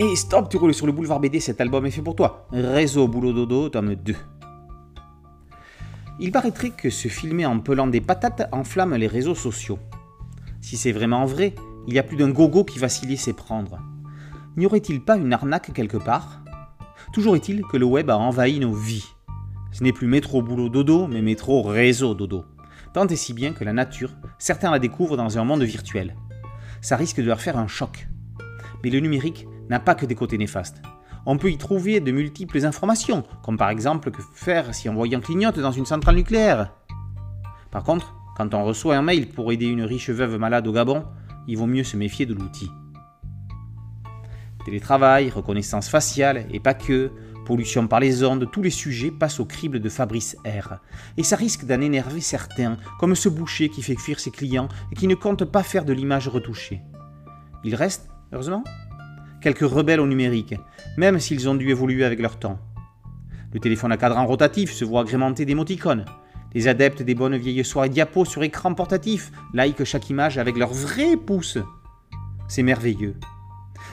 Et stop, tu roules sur le boulevard BD, cet album est fait pour toi. Réseau Boulot Dodo, tome 2. Il paraîtrait que se filmer en pelant des patates enflamme les réseaux sociaux. Si c'est vraiment vrai, il y a plus d'un gogo qui va s'y laisser prendre. N'y aurait-il pas une arnaque quelque part? Toujours est-il que le web a envahi nos vies. Ce n'est plus métro boulot dodo, mais métro réseau dodo. Tant et si bien que la nature, certains la découvrent dans un monde virtuel. Ça risque de leur faire un choc. Mais le numérique n'a pas que des côtés néfastes. On peut y trouver de multiples informations, comme par exemple que faire si un voyant clignote dans une centrale nucléaire. Par contre, quand on reçoit un mail pour aider une riche veuve malade au Gabon, il vaut mieux se méfier de l'outil. Télétravail, reconnaissance faciale, et pas que, pollution par les ondes, tous les sujets passent au crible de Fabrice R. Et ça risque d'en énerver certains, comme ce boucher qui fait fuir ses clients et qui ne compte pas faire de l'image retouchée. Il reste, heureusement, quelques rebelles au numérique, même s'ils ont dû évoluer avec leur temps. Le téléphone à cadran rotatif se voit agrémenté d'émoticônes. Les adeptes des bonnes vieilles soirées diapos sur écran portatif like chaque image avec leur vrai pouce. C'est merveilleux.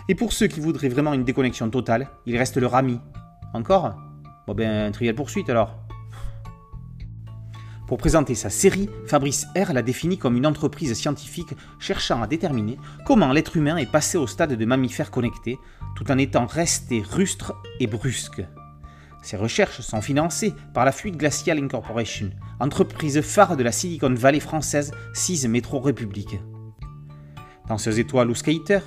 Et pour ceux qui voudraient vraiment une déconnexion totale, il reste le Rami. Encore? Bon ben, trivial poursuite alors. Pour présenter sa série, Fabrice R l'a définie comme une entreprise scientifique cherchant à déterminer comment l'être humain est passé au stade de mammifère connecté, tout en étant resté rustre et brusque. Ces recherches sont financées par la Fluid Glacial Incorporation, entreprise phare de la Silicon Valley française 6 Métro République. Danseuse étoile ou skater,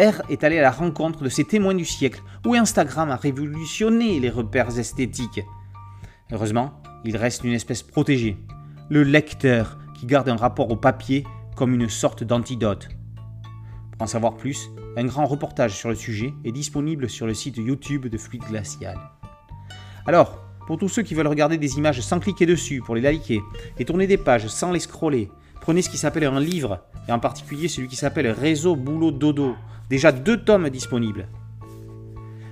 R est allé à la rencontre de ces témoins du siècle où Instagram a révolutionné les repères esthétiques. Heureusement, il reste une espèce protégée, le lecteur qui garde un rapport au papier comme une sorte d'antidote. Pour en savoir plus, un grand reportage sur le sujet est disponible sur le site YouTube de Fluide Glacial. Alors, pour tous ceux qui veulent regarder des images sans cliquer dessus pour les liker et tourner des pages sans les scroller, prenez ce qui s'appelle un livre, et en particulier celui qui s'appelle Réseau Boulot Dodo. Déjà deux tomes disponibles.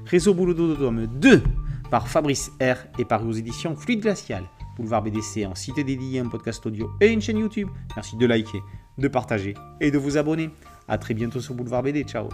Réseau Boulot Dodo tome 2 par Fabrice R et paru aux éditions Fluide Glacial. Boulevard BDC en site dédié, un podcast audio et une chaîne YouTube. Merci de liker, de partager et de vous abonner. A très bientôt sur Boulevard BD. Ciao